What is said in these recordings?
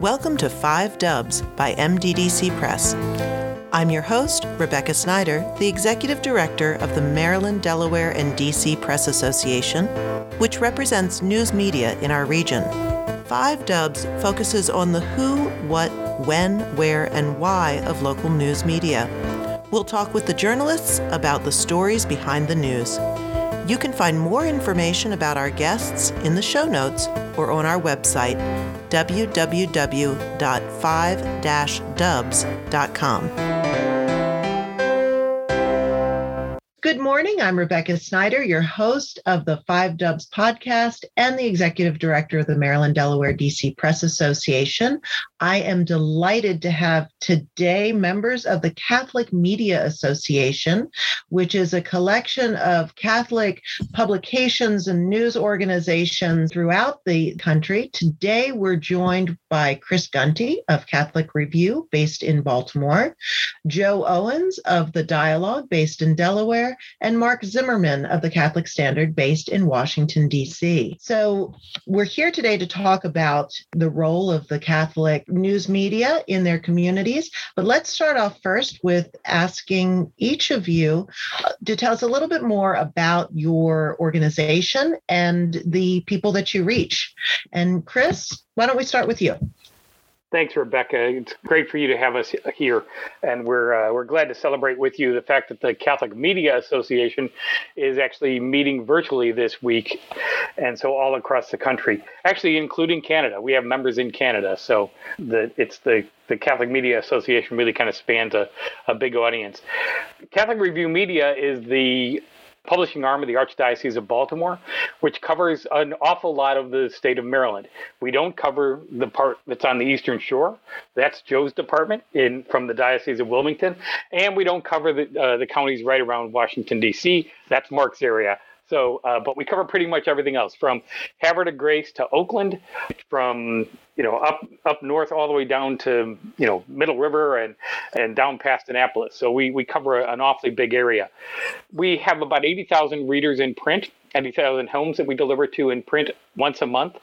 Welcome to Five Dubs by MDDC Press. I'm your host, Rebecca Snyder, the Executive Director of the Maryland, Delaware, and DC Press Association, which represents news media in our region. Five Dubs focuses on the who, what, when, where, and why of local news media. We'll talk with the journalists about the stories behind the news. You can find more information about our guests in the show notes or on our website, www.5-dubs.com. Good morning. I'm Rebecca Snyder, your host of the Five Dubs podcast and the executive director of the Maryland Delaware DC Press Association. I am delighted to have today members of the Catholic Media Association, which is a collection of Catholic publications and news organizations throughout the country. Today, we're joined by Chris Gunty of Catholic Review, based in Baltimore, Joe Owens of The Dialog, based in Delaware and Mark Zimmerman of the Catholic Standard, based in Washington, D.C. So, we're here today to talk about the role of the Catholic news media in their communities. But let's start off first with asking each of you uh, to tell us a little bit more about your organization and the people that you reach. And Chris, why don't we start with you? Thanks, Rebecca. It's great for you to have us here, and we're uh, we're glad to celebrate with you the fact that the Catholic Media Association is actually meeting virtually this week, and so all across the country, actually including Canada. We have members in Canada, so the it's the the Catholic Media Association really kind of spans a, a big audience. Catholic Review Media is the publishing arm of the Archdiocese of Baltimore, which covers an awful lot of the state of Maryland. We don't cover the part that's on the Eastern Shore. That's Joe's department in from the Diocese of Wilmington, and we don't cover the uh, the counties right around Washington D.C. That's Mark's area. So, uh, but we cover pretty much everything else from Havre de Grace to Oakland, from you know up up north all the way down to you know Middle River and and down past Annapolis. So we we cover an awfully big area. We have about eighty thousand readers in print. 80,000 homes that we deliver to in print once a month.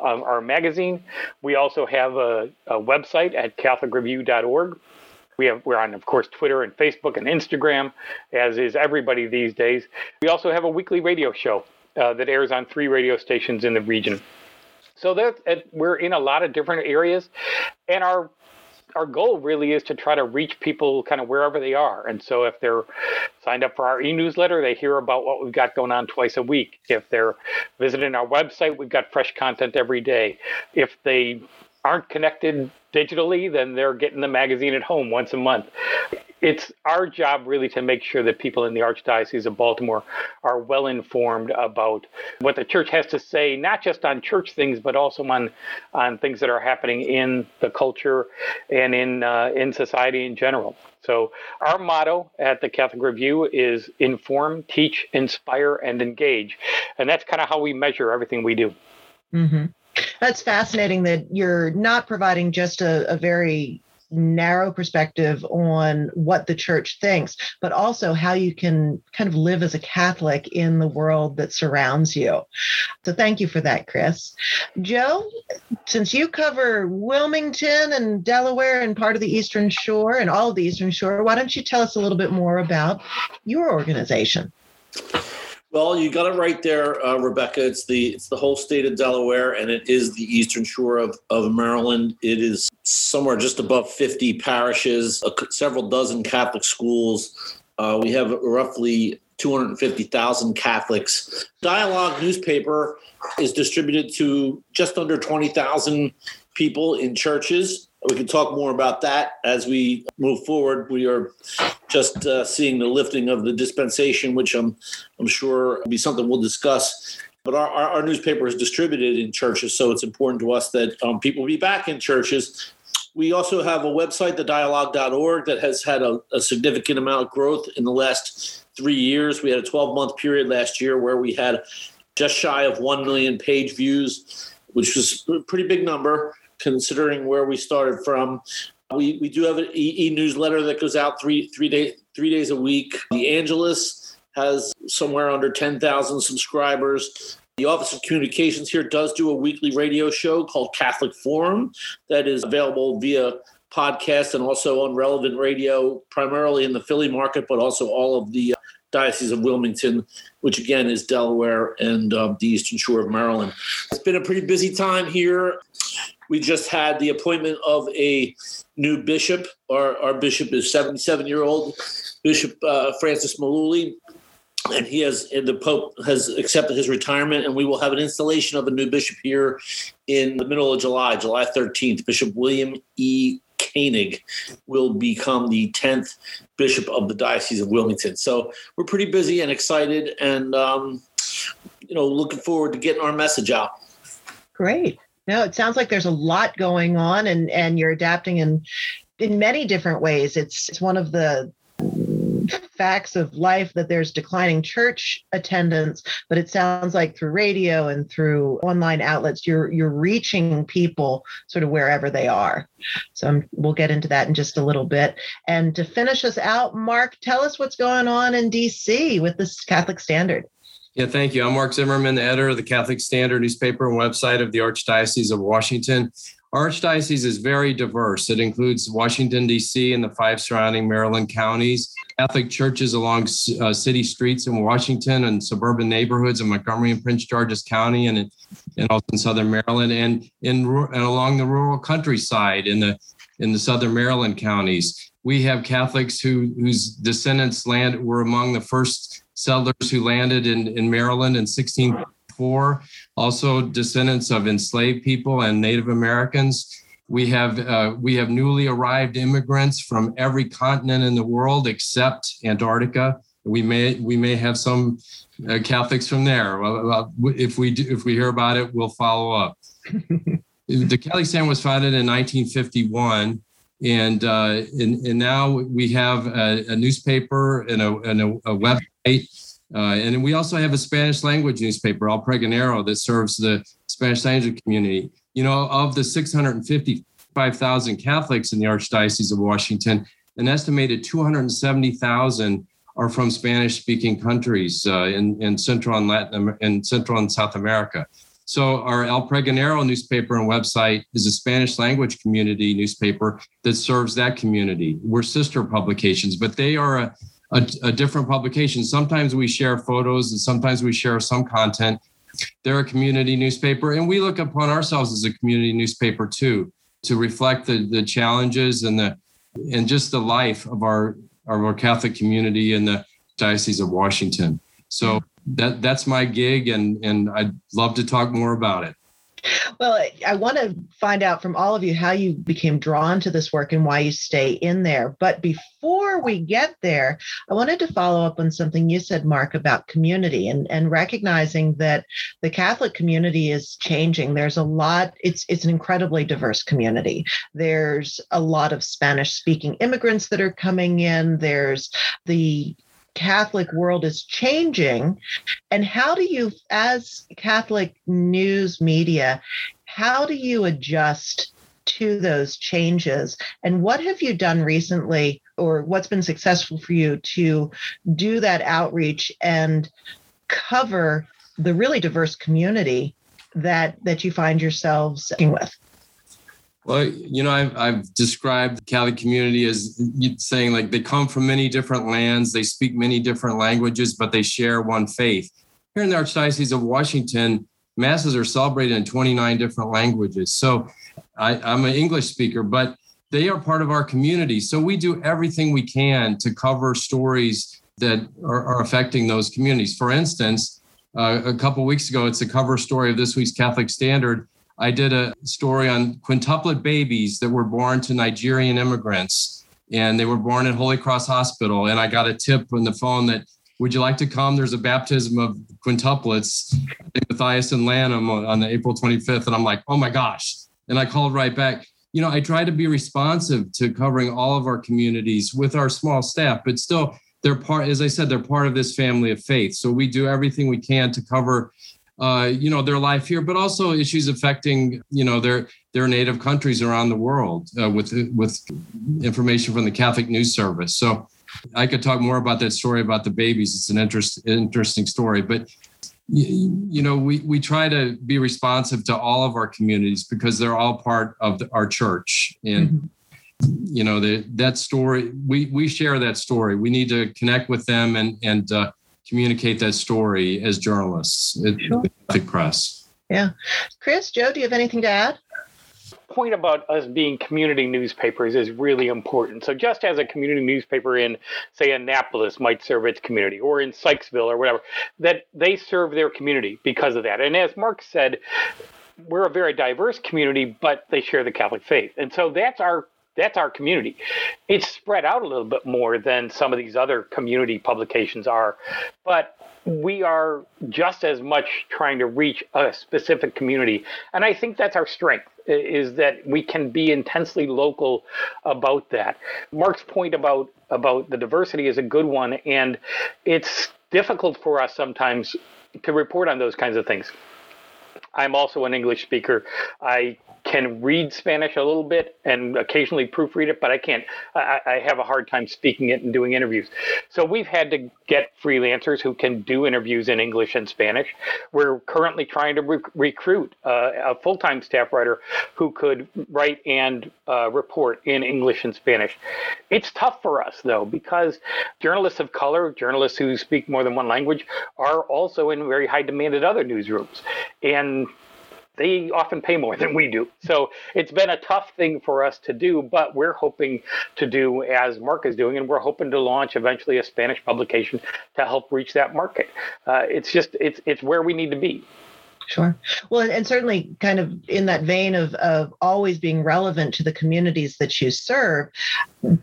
Um, our magazine. We also have a, a website at catholicreview.org we have we're on, of course, Twitter and Facebook and Instagram, as is everybody these days. We also have a weekly radio show uh, that airs on three radio stations in the region. So that we're in a lot of different areas, and our our goal really is to try to reach people kind of wherever they are. And so if they're signed up for our e-newsletter, they hear about what we've got going on twice a week. If they're visiting our website, we've got fresh content every day. If they aren't connected digitally, then they're getting the magazine at home once a month. It's our job really to make sure that people in the Archdiocese of Baltimore are well informed about what the church has to say, not just on church things, but also on on things that are happening in the culture and in uh, in society in general. So our motto at the Catholic Review is inform, teach, inspire, and engage, and that's kind of how we measure everything we do. Mm-hmm. That's fascinating that you're not providing just a, a very narrow perspective on what the church thinks, but also how you can kind of live as a Catholic in the world that surrounds you. So thank you for that, Chris. Joe, since you cover Wilmington and Delaware and part of the Eastern Shore and all of the Eastern Shore, why don't you tell us a little bit more about your organization? Well, you got it right there, uh, Rebecca. It's the it's the whole state of Delaware, and it is the eastern shore of, of Maryland. It is somewhere just above 50 parishes, several dozen Catholic schools. Uh, we have roughly 250,000 Catholics. Dialog newspaper is distributed to just under 20,000 people in churches. We can talk more about that as we move forward. We are just uh, seeing the lifting of the dispensation, which I'm I'm sure will be something we'll discuss. But our, our, our newspaper is distributed in churches, so it's important to us that um, people be back in churches. We also have a website, thedialog.org, that has had a, a significant amount of growth in the last three years. We had a 12 month period last year where we had just shy of 1 million page views, which was a pretty big number considering where we started from. We, we do have an e, newsletter that goes out three three day three days a week. The Angelus has somewhere under ten thousand subscribers. The Office of Communications here does do a weekly radio show called Catholic Forum that is available via podcast and also on relevant radio, primarily in the Philly market, but also all of the uh, Diocese of Wilmington, which again is Delaware and uh, the Eastern Shore of Maryland. It's been a pretty busy time here. We just had the appointment of a new bishop. Our, our bishop is 77 year old Bishop uh, Francis Malooly and he has and the pope has accepted his retirement and we will have an installation of a new bishop here in the middle of july july 13th bishop william e. Koenig will become the 10th bishop of the diocese of wilmington. So we're pretty busy and excited and um, you know looking forward to getting our message out. Great no it sounds like there's a lot going on and and you're adapting in in many different ways it's it's one of the facts of life that there's declining church attendance, but it sounds like through radio and through online outlets, you're you're reaching people sort of wherever they are. So I'm, we'll get into that in just a little bit. And to finish us out, Mark, tell us what's going on in DC with this Catholic Standard. Yeah, thank you. I'm Mark Zimmerman, the editor of the Catholic Standard newspaper and website of the Archdiocese of Washington. Archdiocese is very diverse. It includes Washington, D.C., and the five surrounding Maryland counties. Catholic churches along uh, city streets in Washington and suburban neighborhoods in Montgomery and Prince George's County and, and also in Southern Maryland and in and along the rural countryside in the in the Southern Maryland counties. We have Catholics who whose descendants land were among the first settlers who landed in, in Maryland in 1604. Also descendants of enslaved people and Native Americans. We have uh, we have newly arrived immigrants from every continent in the world except Antarctica. We may we may have some uh, Catholics from there. Well, if we do, if we hear about it, we'll follow up. the Catholic Stand was founded in 1951, and uh, and, and now we have a, a newspaper and a, and a, a website. Uh, and we also have a Spanish language newspaper, El Pregonero, that serves the Spanish language community you know, of the 655,000 Catholics in the Archdiocese of Washington, an estimated 270,000 are from Spanish-speaking countries uh, in, in Central and Latin in Central and South America. So our El Pregonero newspaper and website is a Spanish language community newspaper that serves that community. We're sister publications, but they are a, a, a different publication. Sometimes we share photos and sometimes we share some content they're a community newspaper, and we look upon ourselves as a community newspaper too, to reflect the, the challenges and the and just the life of our our Catholic community in the Diocese of Washington. So that that's my gig, and and I'd love to talk more about it. Well, I want to find out from all of you how you became drawn to this work and why you stay in there. But before we get there, I wanted to follow up on something you said, Mark, about community and, and recognizing that the Catholic community is changing. There's a lot, it's it's an incredibly diverse community. There's a lot of Spanish speaking immigrants that are coming in. There's the Catholic world is changing. And how do you, as Catholic news media, how do you adjust to those changes? And what have you done recently, or what's been successful for you to do that outreach and cover the really diverse community that that you find yourselves with? Well, you know, I've, I've described the Catholic community as saying like they come from many different lands, they speak many different languages, but they share one faith. Here in the Archdiocese of Washington, masses are celebrated in 29 different languages. So I, I'm an English speaker, but they are part of our community. So we do everything we can to cover stories that are, are affecting those communities. For instance, uh, a couple weeks ago, it's a cover story of this week's Catholic Standard I did a story on quintuplet babies that were born to Nigerian immigrants, and they were born at Holy Cross Hospital. And I got a tip on the phone that, would you like to come? There's a baptism of quintuplets, Matthias and Lanham on the April 25th. And I'm like, oh my gosh. And I called right back. You know, I try to be responsive to covering all of our communities with our small staff, but still, they're part, as I said, they're part of this family of faith. So we do everything we can to cover uh, you know their life here, but also issues affecting you know their their native countries around the world uh, with with information from the Catholic News Service. So I could talk more about that story about the babies. It's an interest, interesting story, but you, you know, we, we try to be responsive to all of our communities because they're all part of the, our church. And, mm-hmm. you know, the, that story, we, we share that story. We need to connect with them and, and uh, communicate that story as journalists uh, at sure. the press. Yeah. Chris, Joe, do you have anything to add? point about us being community newspapers is really important. So just as a community newspaper in, say, Annapolis might serve its community, or in Sykesville or whatever, that they serve their community because of that. And as Mark said, we're a very diverse community, but they share the Catholic faith, and so that's our that's our community. It's spread out a little bit more than some of these other community publications are, but we are just as much trying to reach a specific community. And I think that's our strength is that we can be intensely local about that. Mark's point about about the diversity is a good one and it's difficult for us sometimes to report on those kinds of things. I'm also an English speaker. I can read Spanish a little bit and occasionally proofread it, but I can't. I, I, have a hard time speaking it and doing interviews. So we've had to get freelancers who can do interviews in English and Spanish. We're currently trying to recruit uh, a full time staff writer who could write and uh, report in English and Spanish. It's tough for us, though, because journalists of color, journalists who speak more than one language, are also in very high demand at other newsrooms. And they often pay more than we do. So it's been a tough thing for us to do, but we're hoping to do as Mark is doing, and we're hoping to launch eventually a Spanish publication to help reach that market. Uh, it's just it's it's where we need to be. Sure. Well, and, and, certainly, kind of in that vein of, of always being relevant to the communities that you serve,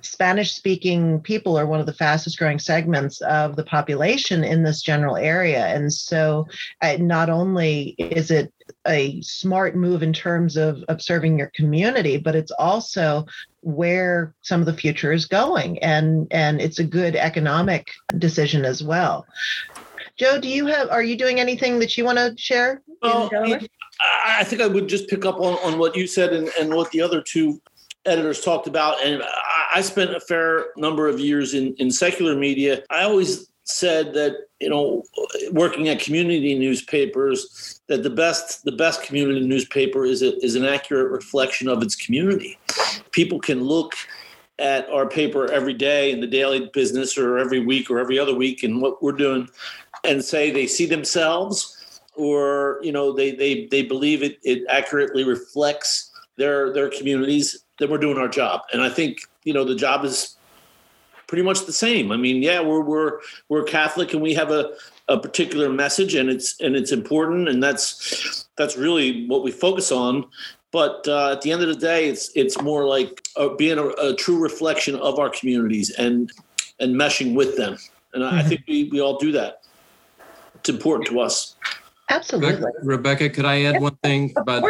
Spanish speaking people are one of the fastest growing segments of the population in this general area. And so, uh, not only is it a smart move in terms of, of serving your community, but it's also where some of the future is going. And, and it's a good economic decision as well. Joe, do you have, are you doing anything that you want to share? Well, I think I would just pick up on, on what you said and, and what the other two editors talked about. And I spent a fair number of years in, in secular media. I always said that, you know, working at community newspapers, that the best the best community newspaper is a, is an accurate reflection of its community. People can look at our paper every day in the daily business or every week or every other week and what we're doing and say they see themselves or you know they they they believe it it accurately reflects their their communities then we're doing our job. And i think you know the job is pretty much the same. I mean yeah we're we're we're catholic and we have a a particular message and it's and it's important and that's that's really what we focus on. But uh, at the end of the day it's it's more like uh, being a, a, true reflection of our communities and and meshing with them. And mm-hmm. I, I think we, we all do that it's important to us Absolutely. Rebecca, could I add one thing about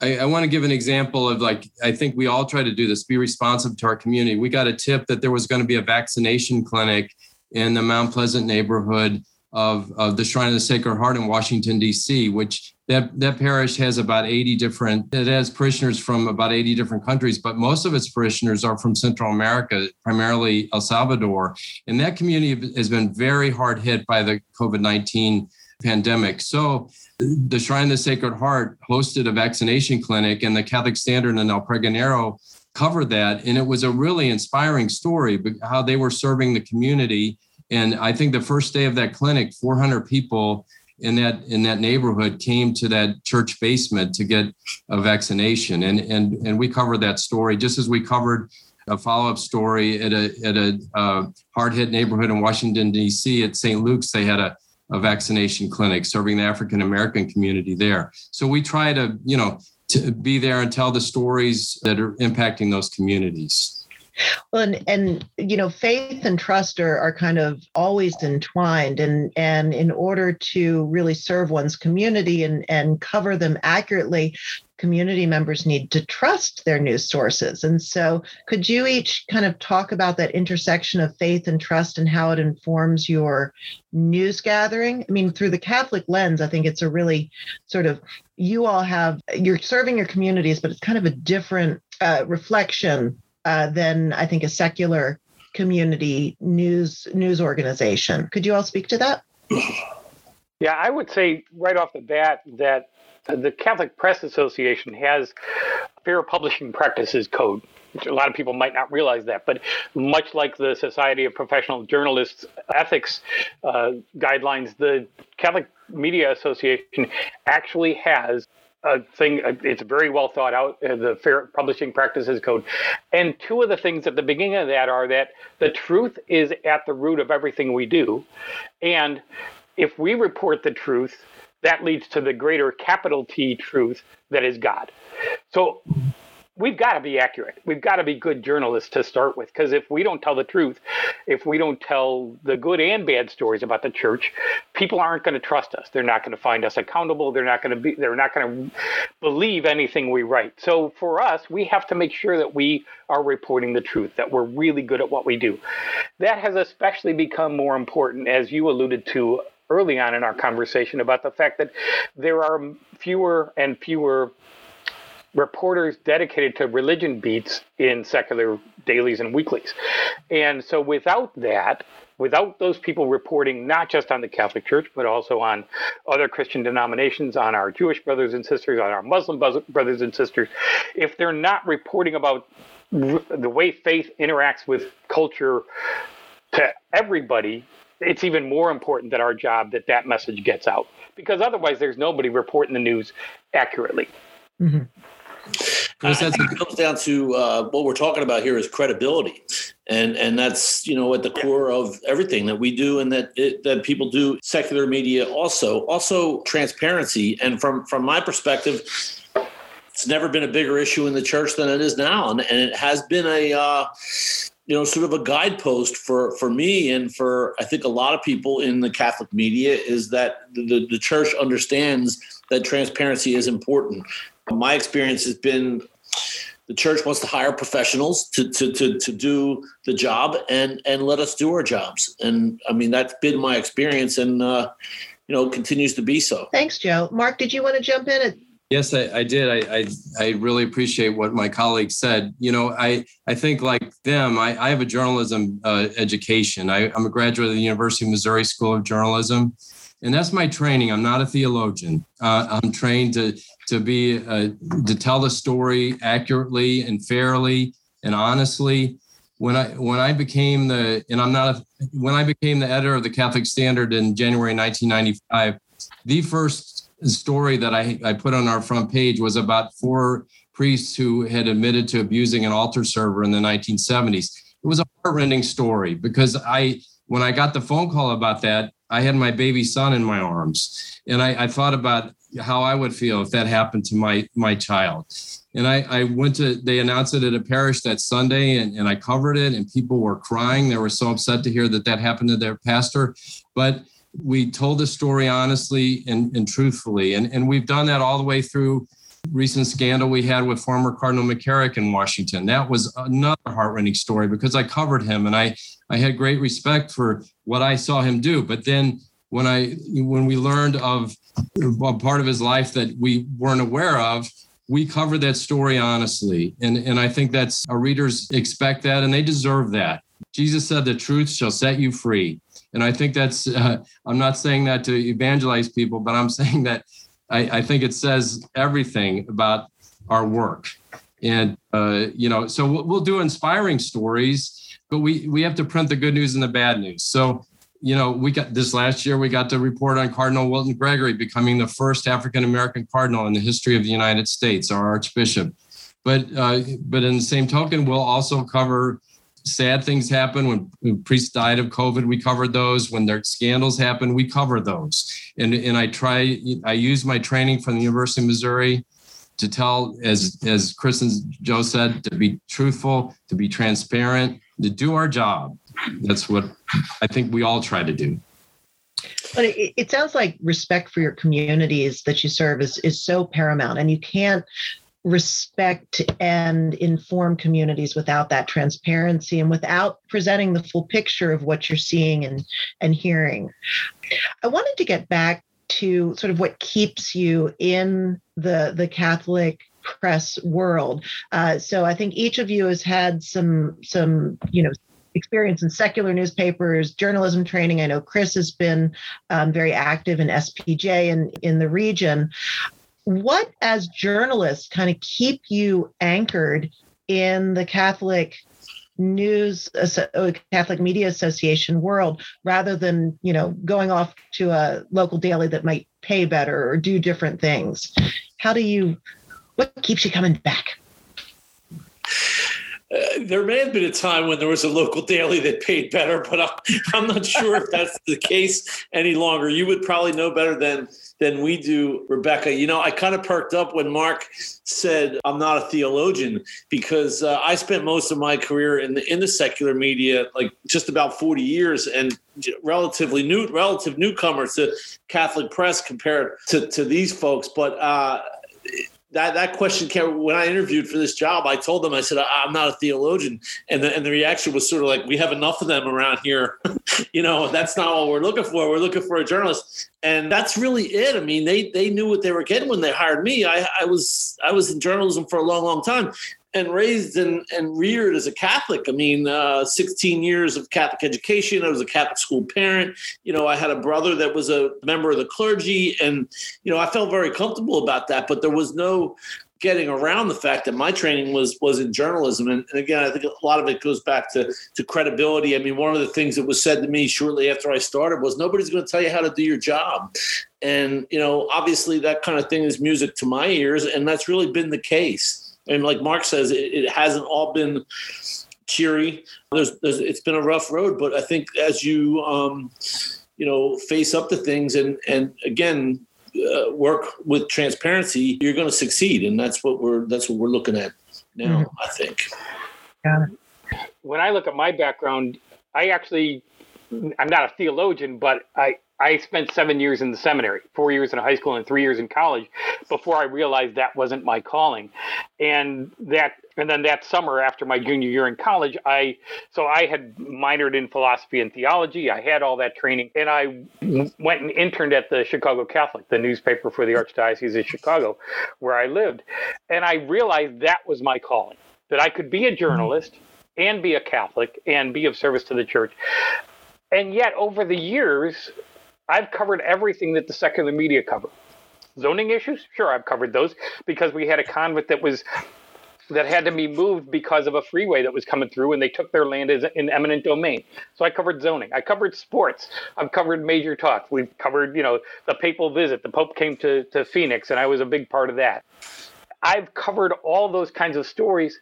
I, I, want to give an example of like I think we all try to do this, be responsive to our community. We got a tip that there was going to be a vaccination clinic in the Mount Pleasant neighborhood of, of the Shrine of the Sacred Heart in Washington, D.C., which that, that parish has about 80 different, it has parishioners from about 80 different countries, but most of its parishioners are from Central America, primarily El Salvador. And that community has been very hard hit by the COVID 19 pandemic. So the Shrine of the Sacred Heart hosted a vaccination clinic, and the Catholic Standard and El Pregonero covered that. And it was a really inspiring story, how they were serving the community. And I think the first day of that clinic, 400 people in that in that neighborhood came to that church basement to get a vaccination and and and we covered that story just as we covered a follow-up story at a at a uh, hard-hit neighborhood in Washington D.C. at St. Luke's. They had a a vaccination clinic serving the African American community there. So we try to, you know, to be there and tell the stories that are impacting those communities. Well, and, and you know, faith and trust are, are kind of always entwined, and and in order to really serve one's community and and cover them accurately, community members need to trust their news sources. And so, could you each kind of talk about that intersection of faith and trust and how it informs your news gathering? I mean, through the Catholic lens, I think it's a really sort of you all have you're serving your communities, but it's kind of a different uh, reflection uh, than I think a secular community news news organization. Could you all speak to that? Yeah, I would say right off the bat that the Catholic Press Association has fair publishing practices code. Which a lot of people might not realize that, but much like the Society of Professional Journalists ethics uh, guidelines, the Catholic Media Association actually has a thing. It's very well thought out. Uh, the Fair Publishing Practices Code, and two of the things at the beginning of that are that the truth is at the root of everything we do, and if we report the truth, that leads to the greater capital T truth that is God. So we've got to be accurate. We've got to be good journalists to start with. Because if we don't tell the truth, if we don't tell the good and bad stories about the church, people aren't going to trust us. They're not going to find us accountable. They're not going to be. They're not going to believe anything we write. So for us, we have to make sure that we are reporting the truth. That we're really good at what we do. That has especially become more important, as you alluded to early on in our conversation about the fact that there are fewer and fewer reporters dedicated to religion beats in secular dailies and weeklies. And so without that, without those people reporting not just on the Catholic Church, but also on other Christian denominations, on our Jewish brothers and sisters, on our Muslim brothers and sisters, if they're not reporting about the way faith interacts with culture to everybody, it's even more important that our job that that message gets out because otherwise there's nobody reporting the news accurately. Mm-hmm. I think it comes down to uh, what we're talking about here is credibility, and and that's you know at the core of everything that we do and that it, that people do. Secular media also also transparency, and from from my perspective, it's never been a bigger issue in the church than it is now, and and it has been a. Uh, you know, sort of a guidepost for for me and for I think a lot of people in the Catholic media is that the, the church understands that transparency is important my experience has been the church wants to hire professionals to, to, to, to do the job and, and let us do our jobs. And I mean, that's been my experience and, uh, you know, continues to be so. Thanks, Joe. Mark, did you want to jump in? Yes, I, I did. I, I, I really appreciate what my colleague said. You know, I I think like them, I, I have a journalism uh, education. I, I'm a graduate of the University of Missouri School of Journalism, and that's my training. I'm not a theologian. Uh, I'm trained to to be uh, to tell the story accurately and fairly and honestly. When I when I became the and I'm not a, when I became the editor of the Catholic Standard in January 1995, the first story that I, I put on our front page was about four priests who had admitted to abusing an altar server in the 1970s. It was a heartrending story because I when I got the phone call about that, I had my baby son in my arms, and I, I thought about how I would feel if that happened to my my child. And I, I went to they announced it at a parish that Sunday, and, and I covered it, and people were crying. They were so upset to hear that that happened to their pastor, but we told the story honestly and, and truthfully, and and we've done that all the way through recent scandal we had with former Cardinal McCarrick in Washington. That was another heartrending story because I covered him and I I had great respect for what I saw him do. But then when I when we learned of a part of his life that we weren't aware of, we covered that story honestly. And and I think that's our readers expect that and they deserve that. Jesus said the truth shall set you free. And I think that's uh, I'm not saying that to evangelize people, but I'm saying that I, I think it says everything about our work. And uh, you know, so we'll, we'll do inspiring stories but we we have to print the good news and the bad news. So, you know, we got this last year we got to report on Cardinal Wilton Gregory becoming the first African American cardinal in the history of the United States, our Archbishop. But uh, but in the same token, we'll also cover sad things happen when, when priests died of COVID. We covered those. When their scandals happen, we cover those. And and I try. I use my training from the University of Missouri to tell, as as Chris and Joe said, to be truthful, to be transparent, to do our job. That's what I think we all try to do. But it, it sounds like respect for your communities that you serve is, is so paramount, and you can't respect and inform communities without that transparency and without presenting the full picture of what you're seeing and, and hearing. I wanted to get back to sort of what keeps you in the the Catholic press world. Uh, so I think each of you has had some some you know experience in secular newspapers, journalism training. I know Chris has been um, very active in SPJ and in the region. What, as journalists, kind of keep you anchored in the Catholic news uh, catholic media association world rather than you know going off to a local daily that might pay better or do different things how do you what keeps you coming back uh, there may have been a time when there was a local daily that paid better, but I'm, I'm not sure if that's the case any longer. You would probably know better than than we do, Rebecca. You know, I kind of perked up when Mark said I'm not a theologian because uh, I spent most of my career in the in the secular media, like just about 40 years, and relatively new, relative newcomer to Catholic press compared to to these folks. But uh, that that question came when I interviewed for this job. I told them I said I'm not a theologian, and the, and the reaction was sort of like we have enough of them around here. you know, that's not what we're looking for. We're looking for a journalist, and that's really it. I mean, they they knew what they were getting when they hired me. I, I was I was in journalism for a long, long time, and raised and, and reared as a Catholic. I mean, uh, 16 years of Catholic education. I was a Catholic school parent. You know, I had a brother that was a member of the clergy, and you know, I felt very comfortable about that. But there was no getting around the fact that my training was was in journalism and, and, again i think a lot of it goes back to to credibility i mean one of the things that was said to me shortly after i started was nobody's going to tell you how to do your job and you know obviously that kind of thing is music to my ears and that's really been the case and like Mark says, it, it hasn't all been cheery. There's, there's, it's been a rough road, but I think as you, um, you know, face up to things and and again uh, work with transparency, you're going to succeed, and that's what we're that's what we're looking at now. Mm-hmm. I think. Yeah. When I look at my background, I actually I'm not a theologian, but I I spent seven years in the seminary, four years in high school and three years in college before I realized that wasn't my calling. And that and then that summer after my junior year in college, I so I had minored in philosophy and theology. I had all that training and I went and interned at the Chicago Catholic, the newspaper for the Archdiocese of Chicago, where I lived. And I realized that was my calling, that I could be a journalist and be a Catholic and be of service to the church. And yet over the years, I've covered everything that the secular media cover. Zoning issues, sure, I've covered those because we had a convent that was that had to be moved because of a freeway that was coming through and they took their land as in eminent domain. So I covered zoning. I covered sports. I've covered major talk. We've covered, you know, the papal visit. The Pope came to, to Phoenix and I was a big part of that. I've covered all those kinds of stories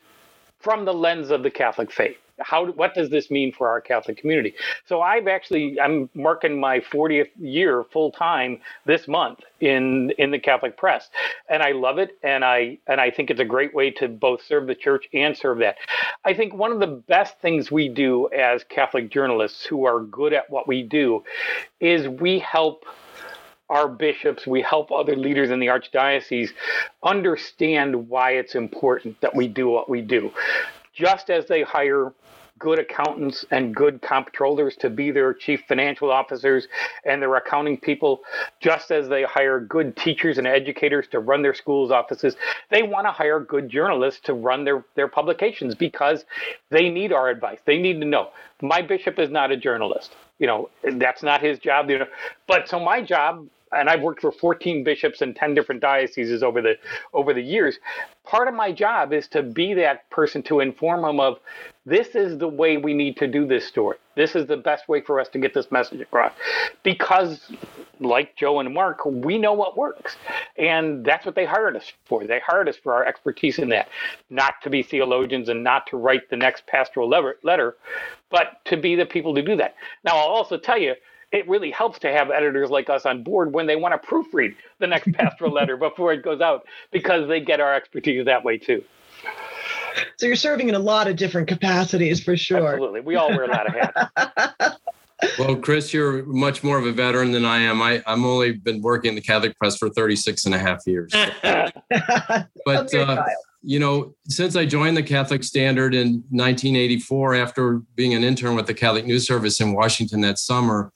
from the lens of the Catholic faith how what does this mean for our Catholic community? So I've actually I'm marking my 40th year full time this month in in the Catholic press, and I love it, and I and I think it's a great way to both serve the church and serve that. I think one of the best things we do as Catholic journalists who are good at what we do is we help our bishops, we help other leaders in the archdiocese understand why it's important that we do what we do. Just as they hire good accountants and good comptrollers to be their chief financial officers and their accounting people, just as they hire good teachers and educators to run their schools' offices. They want to hire good journalists to run their, their publications because they need our advice. They need to know. My bishop is not a journalist. You know, that's not his job. You know, but so my job and I've worked for 14 bishops in 10 different dioceses over the over the years. Part of my job is to be that person to inform them of this is the way we need to do this story. This is the best way for us to get this message across. Because like Joe and Mark, we know what works. And that's what they hired us for. They hired us for our expertise in that. Not to be theologians and not to write the next pastoral letter, but to be the people to do that. Now I'll also tell you it really helps to have editors like us on board when they want to proofread the next pastoral letter before it goes out because they get our expertise that way too. So you're serving in a lot of different capacities for sure. Absolutely. We all wear a lot of hats. well, Chris, you're much more of a veteran than I am. I, I'm only been working in the Catholic press for 36 and a half years. but, uh, you know, since I joined the Catholic Standard in 1984, after being an intern with the Catholic News Service in Washington that summer,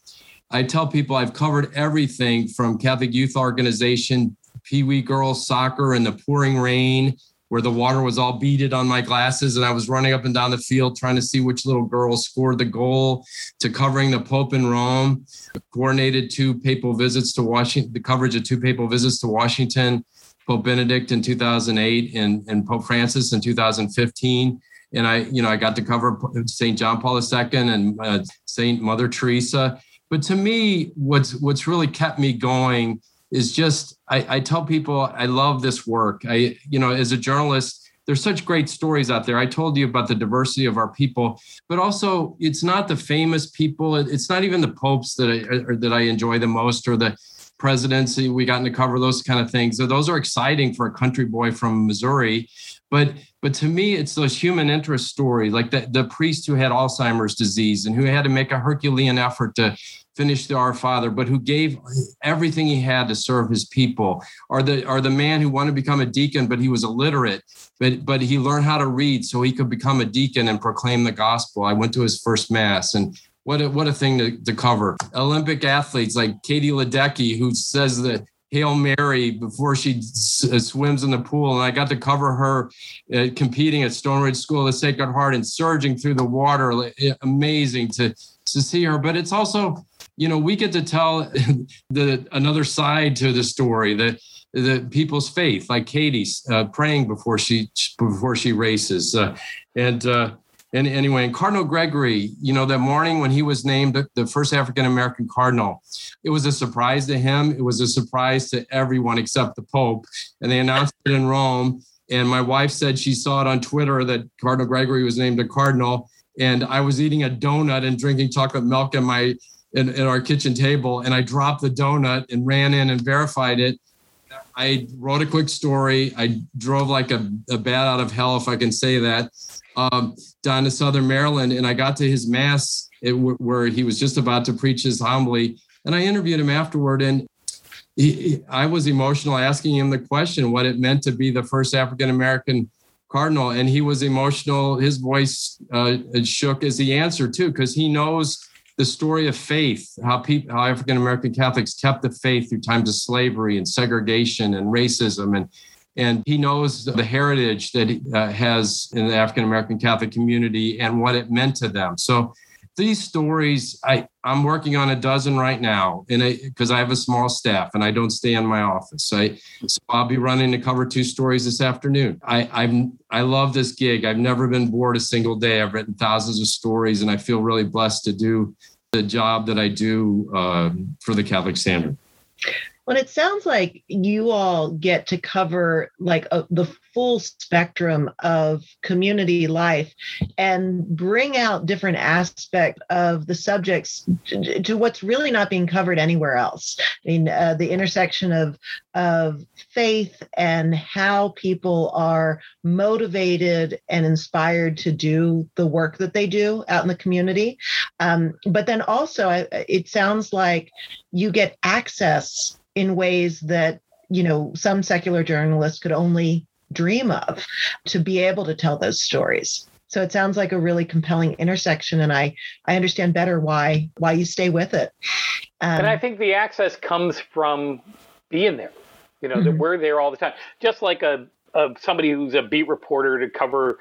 I tell people I've covered everything from Catholic Youth Organization, Pee Wee Girls Soccer and the pouring rain, where the water was all beaded on my glasses and I was running up and down the field trying to see which little girl scored the goal to covering the Pope in Rome, coordinated two papal visits to Washington, the coverage of two papal visits to Washington, Pope Benedict in 2008 and, and Pope Francis in 2015. And I, you know, I got to cover St. John Paul II and uh, St. Mother Teresa. But to me, what's what's really kept me going is just I, I tell people I love this work. I, you know, as a journalist, there's such great stories out there. I told you about the diversity of our people, but also it's not the famous people. It's not even the popes that I that I enjoy the most or the presidency. We gotten to cover those kind of things. So those are exciting for a country boy from Missouri. But but to me, it's those human interest stories, like the, the priest who had Alzheimer's disease and who had to make a Herculean effort to finish the Our Father, but who gave everything he had to serve his people, or the or the man who wanted to become a deacon, but he was illiterate, but but he learned how to read so he could become a deacon and proclaim the gospel. I went to his first mass and what a, what a thing to, to cover. Olympic athletes like Katie Ledecky, who says that Hail Mary before she uh, swims in the pool. And I got to cover her uh, competing at Stone Ridge School of the Sacred Heart and surging through the water. Amazing to, to see her. But it's also you know, we get to tell the another side to the story, that the people's faith, like Katie's uh, praying before she before she races, uh, and uh, and anyway, and Cardinal Gregory, you know, that morning when he was named the first African American cardinal, it was a surprise to him. It was a surprise to everyone except the Pope, and they announced it in Rome. And my wife said she saw it on Twitter that Cardinal Gregory was named a cardinal. And I was eating a donut and drinking chocolate milk in my in, at our kitchen table and I dropped the donut and ran in and verified it. I wrote a quick story. I drove like a, a bat out of hell, if I can say that, um, down to Southern Maryland. And I got to his mass it, where he was just about to preach his homily. And I interviewed him afterward. And he, I was emotional asking him the question, what it meant to be the first African American cardinal. And he was emotional. His voice uh, shook as he answered, too, because he knows the story of faith, how people, how African American Catholics kept the faith through times of slavery and segregation and racism, and and he knows the heritage that uh, has in the African American Catholic community and what it meant to them. So these stories, I I'm working on a dozen right now, and because I have a small staff and I don't stay in my office, I so I'll be running to cover two stories this afternoon. I I'm I love this gig. I've never been bored a single day. I've written thousands of stories, and I feel really blessed to do the job that I do uh, for the Catholic Standard. Well, it sounds like you all get to cover like a, the full spectrum of community life and bring out different aspects of the subjects to, to, what's really not being covered anywhere else. I mean, uh, the intersection of of faith and how people are motivated and inspired to do the work that they do out in the community. Um, but then also, I, it sounds like you get access in ways that you know some secular journalists could only dream of to be able to tell those stories. So it sounds like a really compelling intersection and i i understand better why why you stay with it. Um, and i think the access comes from being there you know mm-hmm. that we're there all the time. Just like a, a somebody who's a beat reporter to cover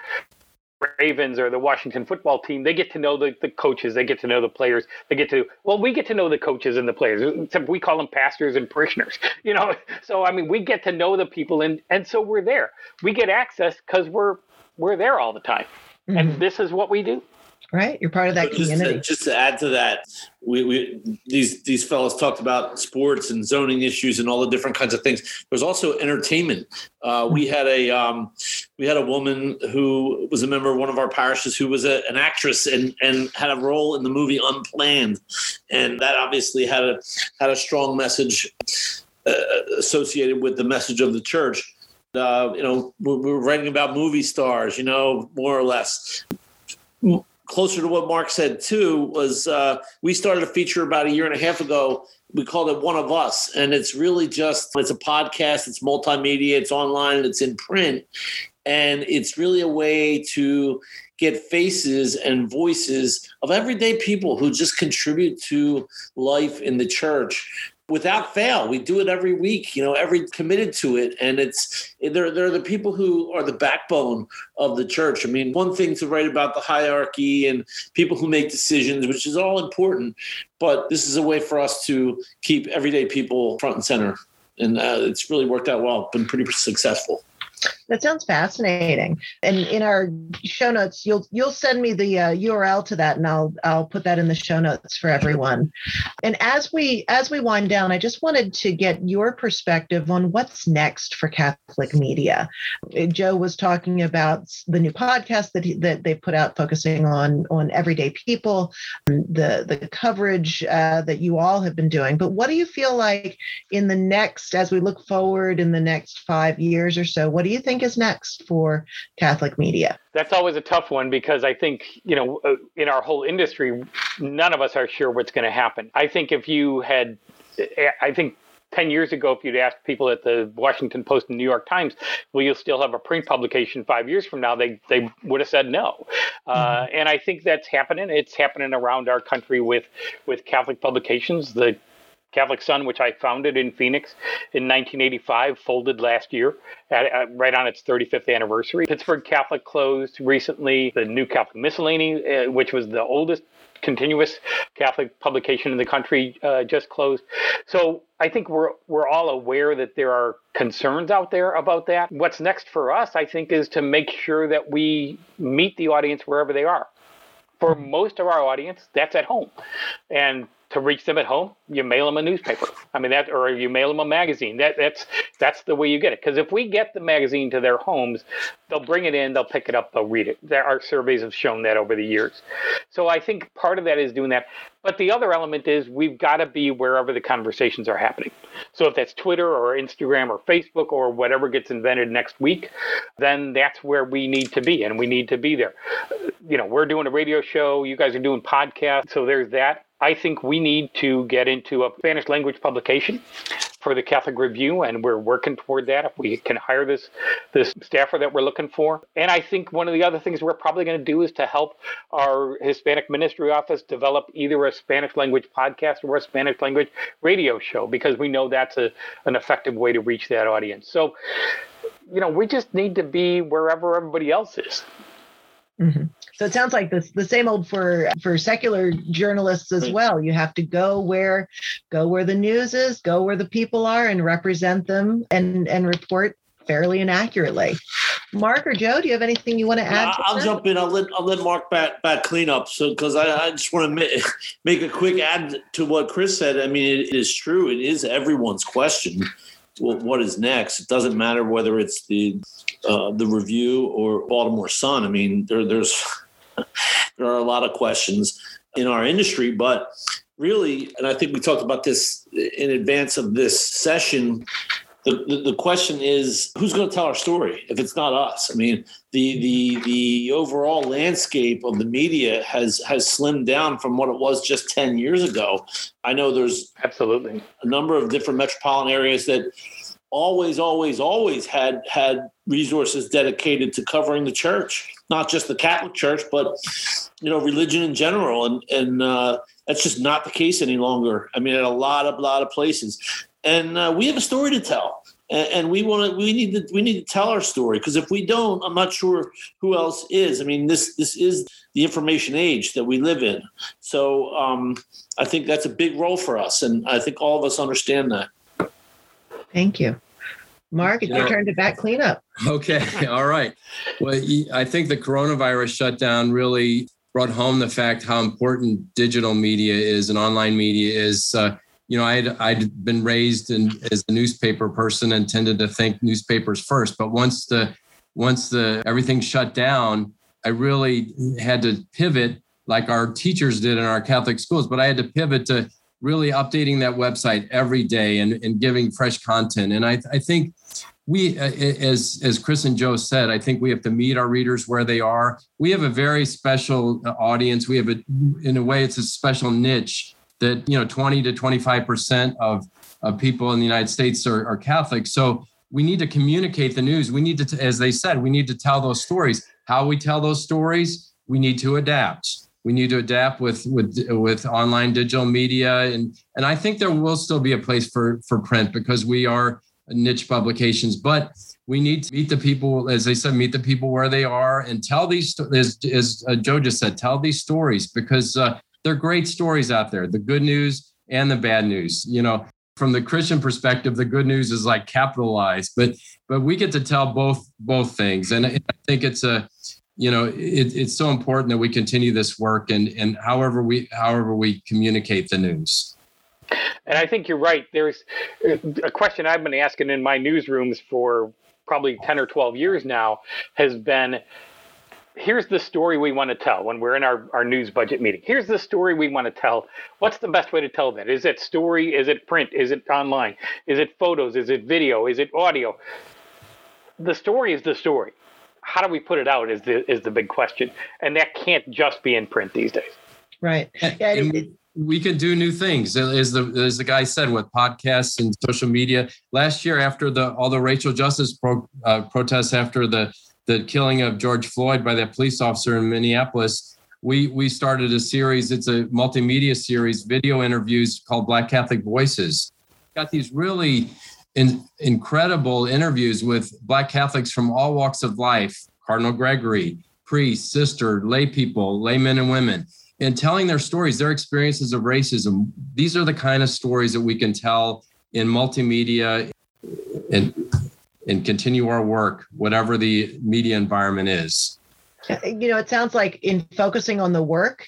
Ravens or the Washington football team, they get to know the, the coaches, they get to know the players, they get to well, we get to know the coaches and the players. Except we call them pastors and parishioners, you know. So I mean, we get to know the people, and and so we're there. We get access because we're we're there all the time, mm-hmm. and this is what we do right? You're part of that just community. To, just to add to that, we, we these these fellows talked about sports and zoning issues and all the different kinds of things. There's also entertainment. Uh, we had a um, we had a woman who was a member of one of our parishes who was a, an actress and and had a role in the movie Unplanned, and that obviously had a had a strong message uh, associated with the message of the church. Uh, you know, we're, we're writing about movie stars, you know, more or less closer to what Mark said too was uh, we started a feature about a year and a half ago. We called it One of Us, and it's really just it's a podcast. It's multimedia. It's online. It's in print, and it's really a way to get faces and voices of everyday people who just contribute to life in the church without fail. We do it every week, you know, every committed to it. And it's, they're, they're the people who are the backbone of the church. I mean, one thing to write about the hierarchy and people who make decisions, which is all important, but this is a way for us to keep everyday people front and center. And uh, it's really worked out well, been pretty successful. That sounds fascinating. And in our show notes, you'll you'll send me the uh, URL to that, and I'll I'll put that in the show notes for everyone. And as we as we wind down, I just wanted to get your perspective on what's next for Catholic media. Joe was talking about the new podcast that he, that they put out, focusing on on everyday people, the the coverage uh, that you all have been doing. But what do you feel like in the next, as we look forward in the next five years or so? What do you think is next for Catholic media? That's always a tough one because I think, you know, uh, in our whole industry, none of us are sure what's going to happen. I think if you had, I think 10 years ago, if you'd asked people at the Washington Post and New York Times, will you still have a print publication five years from now? They, they would have said no. Uh, mm-hmm. Uh, and I think that's happening. It's happening around our country with, with Catholic publications. The Catholic Sun, which I founded in Phoenix in 1985, folded last year, at, at, right on its 35th anniversary. Pittsburgh Catholic closed recently. The New Catholic Miscellany, uh, which was the oldest continuous Catholic publication in the country, uh, just closed. So I think we're we're all aware that there are concerns out there about that. What's next for us, I think, is to make sure that we meet the audience wherever they are. For most of our audience, that's at home, and to reach them at home, you mail them a newspaper. I mean that, or you mail them a magazine. That that's that's the way you get it. Because if we get the magazine to their homes, they'll bring it in, they'll pick it up, they'll read it. There, our surveys have shown that over the years. So I think part of that is doing that. But the other element is we've got to be wherever the conversations are happening. So if that's Twitter or Instagram or Facebook or whatever gets invented next week, then that's where we need to be, and we need to be there. You know, we're doing a radio show. You guys are doing podcasts, so there's that I think we need to get into a Spanish language publication for the Catholic Review, and we're working toward that. If we can hire this this staffer that we're looking for, and I think one of the other things we're probably going to do is to help our Hispanic Ministry Office develop either a Spanish language podcast or a Spanish language radio show because we know that's a an effective way to reach that audience. So, you know, we just need to be wherever everybody else is. Mm-hmm. So it sounds like the the same old for for secular journalists as well. You have to go where go where the news is, go where the people are, and represent them and and report fairly and accurately. Mark or Joe, do you have anything you want to add? To I'll jump in. I'll let I'll let Mark back back clean up. So because I, I just want to make, make a quick add to what Chris said. I mean, it is true. It is everyone's question. What is next? It doesn't matter whether it's the uh, the review or Baltimore Sun. I mean, there, there's there are a lot of questions in our industry, but really, and I think we talked about this in advance of this session. The, the, the question is who's going to tell our story if it's not us? I mean, the the the overall landscape of the media has has slimmed down from what it was just 10 years ago. I know there's absolutely a number of different metropolitan areas that always, always, always had had resources dedicated to covering the church, not just the Catholic Church, but you know, religion in general. And and uh, that's just not the case any longer. I mean, at a lot of lot of places, and uh, we have a story to tell. And, and we want to. We need to. We need to tell our story because if we don't, I'm not sure who else is. I mean, this this is the information age that we live in. So um, I think that's a big role for us, and I think all of us understand that. Thank you. Mark, it's your turn to back clean up. Okay. All right. Well, I think the coronavirus shutdown really brought home the fact how important digital media is and online media is. Uh, you know, I'd, I'd been raised in, as a newspaper person and tended to think newspapers first. But once the once the everything shut down, I really had to pivot like our teachers did in our Catholic schools. But I had to pivot to really updating that website every day and, and giving fresh content. And I, I think we, uh, as as Chris and Joe said, I think we have to meet our readers where they are. We have a very special uh, audience. We have a, in a way, it's a special niche that you know, 20 to 25 percent of of people in the United States are, are Catholic. So we need to communicate the news. We need to, as they said, we need to tell those stories. How we tell those stories, we need to adapt we need to adapt with with with online digital media and and I think there will still be a place for for print because we are niche publications but we need to meet the people as they said meet the people where they are and tell these as, as uh, joe just said tell these stories because uh, they're great stories out there the good news and the bad news. You know from the christian perspective the good news is like capitalized but but we get to tell both both things. And i think it's a you know it, it's so important that we continue this work and and however we however we communicate the news. And i think you're right. There's a question i've been asking in my newsrooms for probably 10 or 12 years now has been here's the story we want to tell when we're in our, our news budget meeting. Here's the story we want to tell. What's the best way to tell that? Is it story? Is it print? Is it online? Is it photos? Is it video? Is it audio? The story is the story how do we put it out is the is the big question, and that can't just be in print these days. Right. Yeah, it, we can do new things, as the as the guy said, with podcasts and social media. Last year, after the all the racial justice pro, uh, protests after the the killing of George Floyd by that police officer in Minneapolis, we we started a series. It's a multimedia series, video interviews called Black Catholic Voices. Got these really in, incredible interviews with Black Catholics from all walks of life Cardinal Gregory, priests, sister, lay people, laymen and women, and telling their stories, their experiences of racism. These are the kind of stories that we can tell in multimedia and, and continue our work, whatever the media environment is. You know, it sounds like in focusing on the work,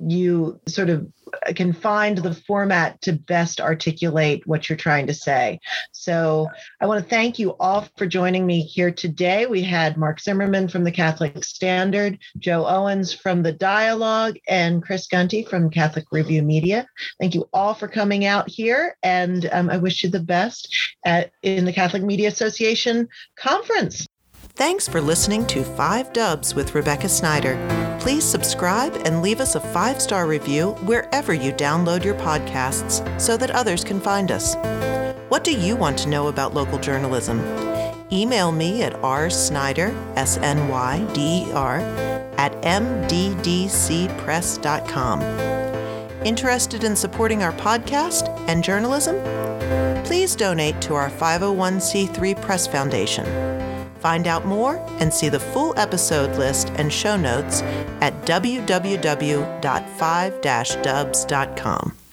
you sort of can find the format to best articulate what you're trying to say. So I want to thank you all for joining me here today. We had Mark Zimmerman from the Catholic Standard, Joe Owens from the Dialog, and Chris Gunty from Catholic Review Media. Thank you all for coming out here, and um, I wish you the best at, in the Catholic Media Association conference. Thanks for listening to Five Dubs with Rebecca Snyder. Please subscribe and leave us a five star review wherever you download your podcasts so that others can find us. What do you want to know about local journalism? Email me at rsnyder, S N Y D E R, at mddcpress.com. Interested in supporting our podcast and journalism? Please donate to our 501c3 Press Foundation. Find out more and see the full episode list and show notes at www.5-dubs.com.